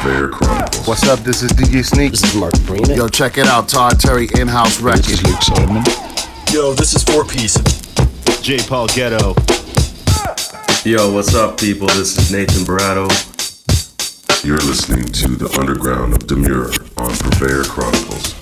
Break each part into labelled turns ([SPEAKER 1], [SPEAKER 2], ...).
[SPEAKER 1] Purveyor Chronicles.
[SPEAKER 2] What's up? This is DJ Sneak.
[SPEAKER 3] This is Mark Farina.
[SPEAKER 4] Yo, check it out. Todd Terry in-house record.
[SPEAKER 5] This is Luke Solomon.
[SPEAKER 6] Yo, this is Four Piece.
[SPEAKER 7] J. Paul Getto.
[SPEAKER 8] Yo, what's up, people? This is Nathan Barato.
[SPEAKER 1] You're listening to the underground of Demuir on Purveyor Chronicles.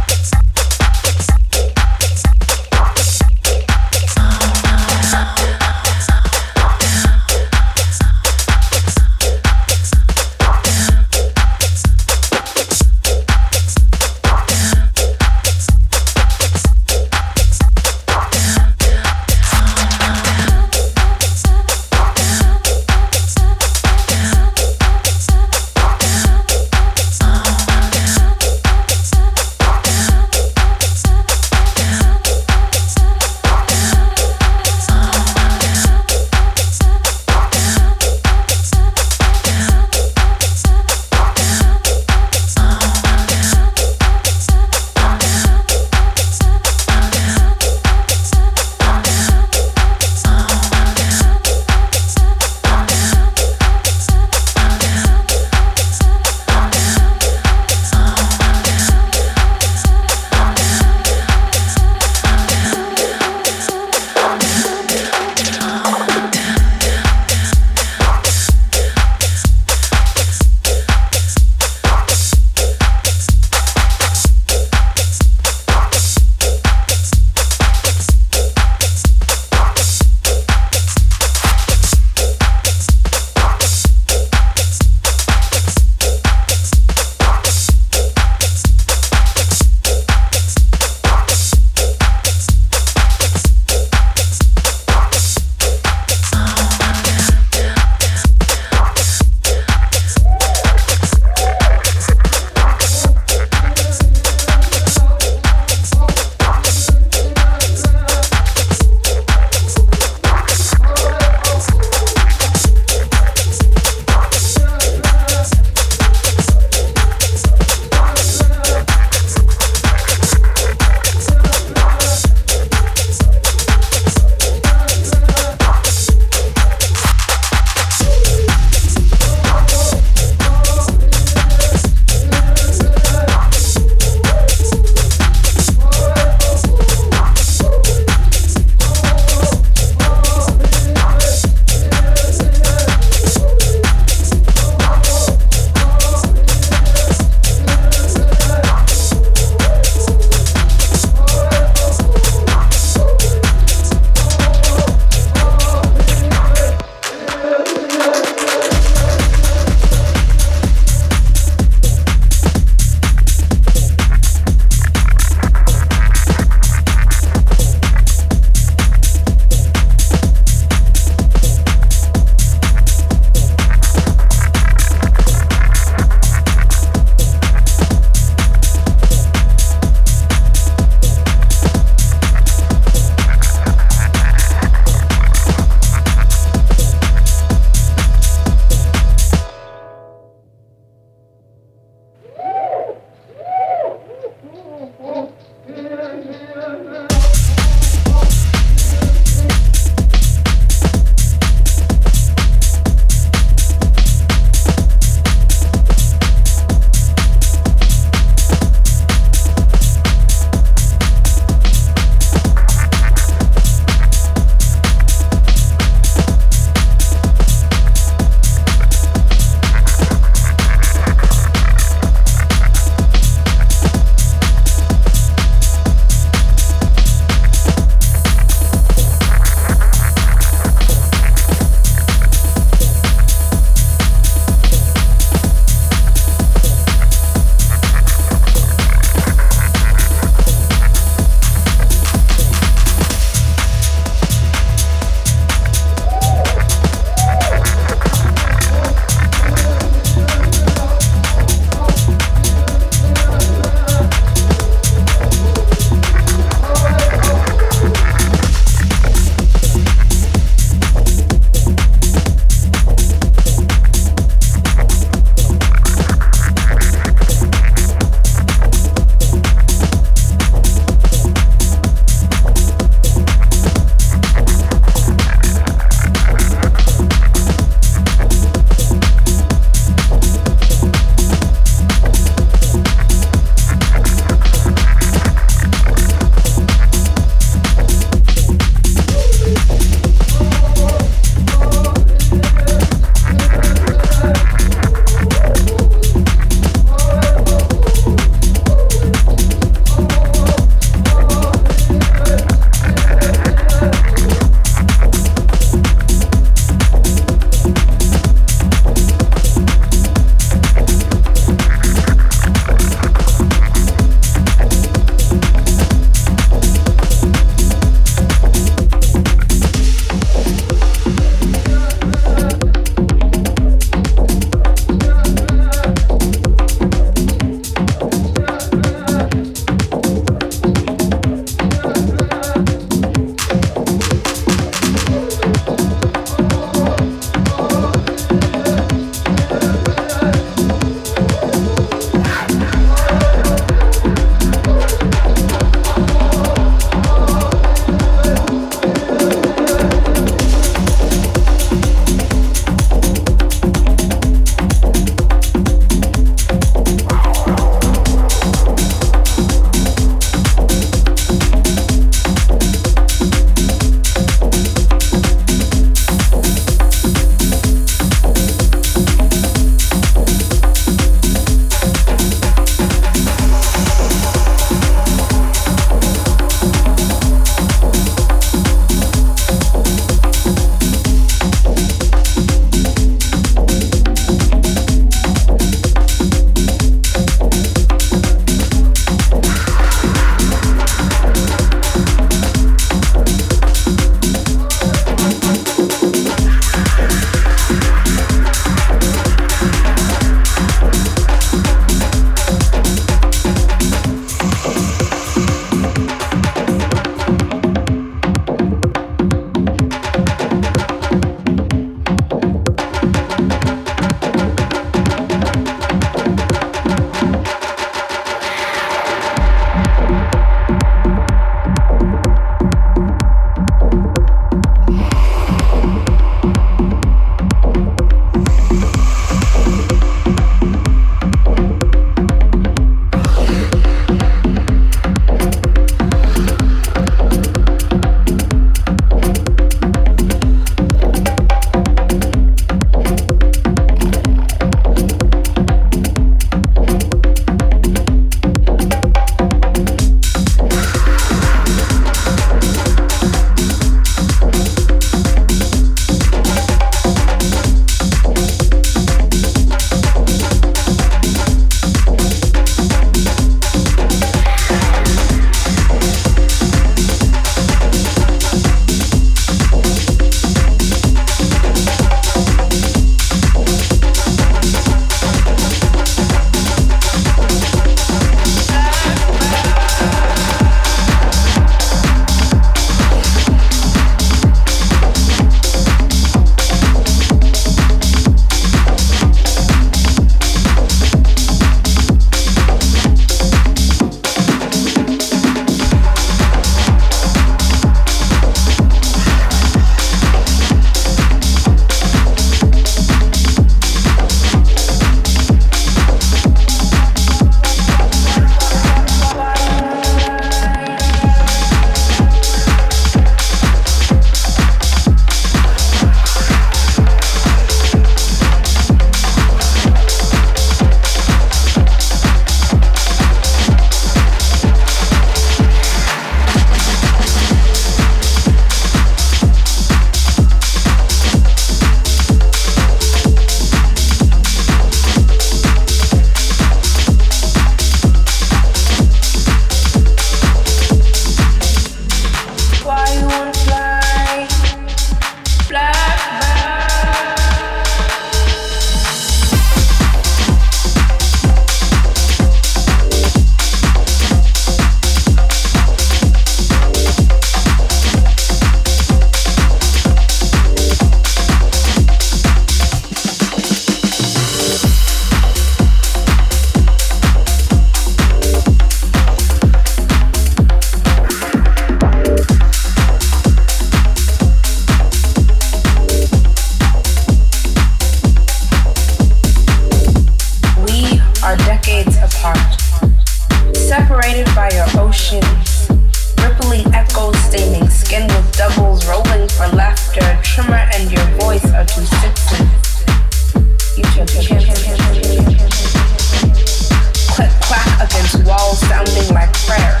[SPEAKER 2] Sounding like prayer.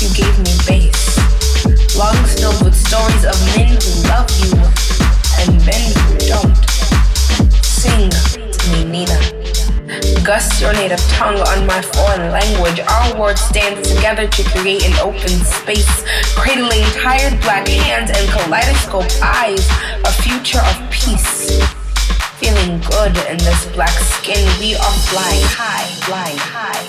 [SPEAKER 2] You gave me bass. Lungs filled with stories of men who love you and men who don't. Sing to me, Nina. Gust your native tongue on my foreign language. Our words stand together to create an open space, cradling tired black hands and kaleidoscope eyes, a future of peace. Feeling good in this black skin, we are flying high, flying high,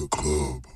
[SPEAKER 3] the
[SPEAKER 5] club.